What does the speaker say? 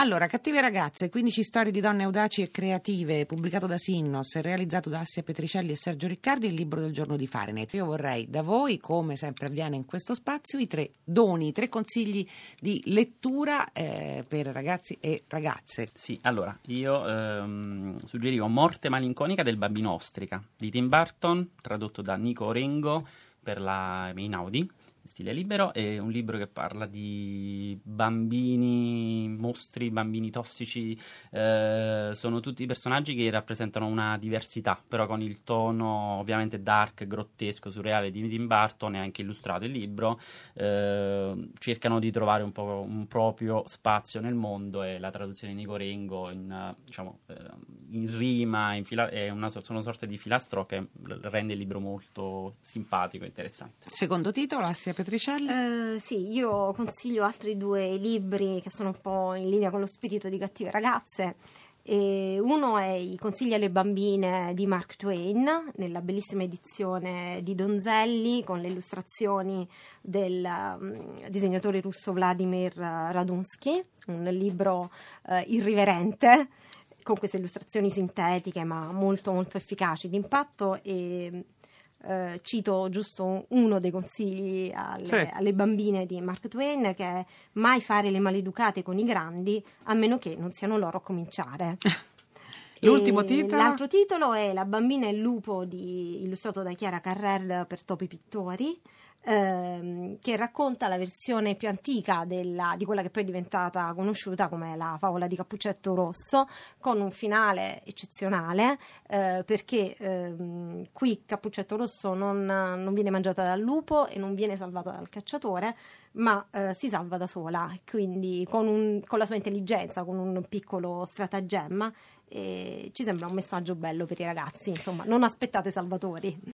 Allora, Cattive ragazze, 15 storie di donne audaci e creative, pubblicato da Sinnos, realizzato da Assia Petricelli e Sergio Riccardi, il libro del giorno di Fahrenheit. Io vorrei da voi, come sempre avviene in questo spazio, i tre doni, i tre consigli di lettura eh, per ragazzi e ragazze. Sì, allora, io ehm, suggerivo Morte malinconica del bambino ostrica di Tim Burton, tradotto da Nico Orengo per la Einaudi stile libero, è un libro che parla di bambini, mostri, bambini tossici, eh, sono tutti personaggi che rappresentano una diversità, però con il tono ovviamente dark, grottesco, surreale di Tim Burton e anche illustrato il libro, eh, cercano di trovare un, po' un proprio spazio nel mondo e la traduzione di Nico Rengo in, diciamo, eh, in rima, in fila- è una, una sorta di filastro che rende il libro molto simpatico e interessante. Secondo titolo, Assia Petricelli? Uh, sì, io consiglio altri due libri che sono un po' in linea con lo spirito di Cattive Ragazze. E uno è I consigli alle bambine di Mark Twain, nella bellissima edizione di Donzelli, con le illustrazioni del um, disegnatore russo Vladimir Radunsky, un libro uh, irriverente con queste illustrazioni sintetiche ma molto molto efficaci d'impatto e eh, cito giusto uno dei consigli alle, sì. alle, bambine di Mark Twain che è mai fare le maleducate con i grandi a meno che non siano loro a cominciare. L'ultimo titolo? L'altro titolo è La bambina e il lupo di, illustrato da Chiara Carrer per Topi Pittori ehm, che racconta la versione più antica della, di quella che poi è diventata conosciuta come la favola di Cappuccetto Rosso, con un finale eccezionale, eh, perché ehm, qui Cappuccetto Rosso non, non, viene mangiata dal lupo e non viene salvata dal cacciatore, ma eh, si salva da sola, quindi con, un, con la sua intelligenza, con un piccolo stratagemma. Ci sembra un messaggio bello per i ragazzi, insomma, non aspettate salvatori.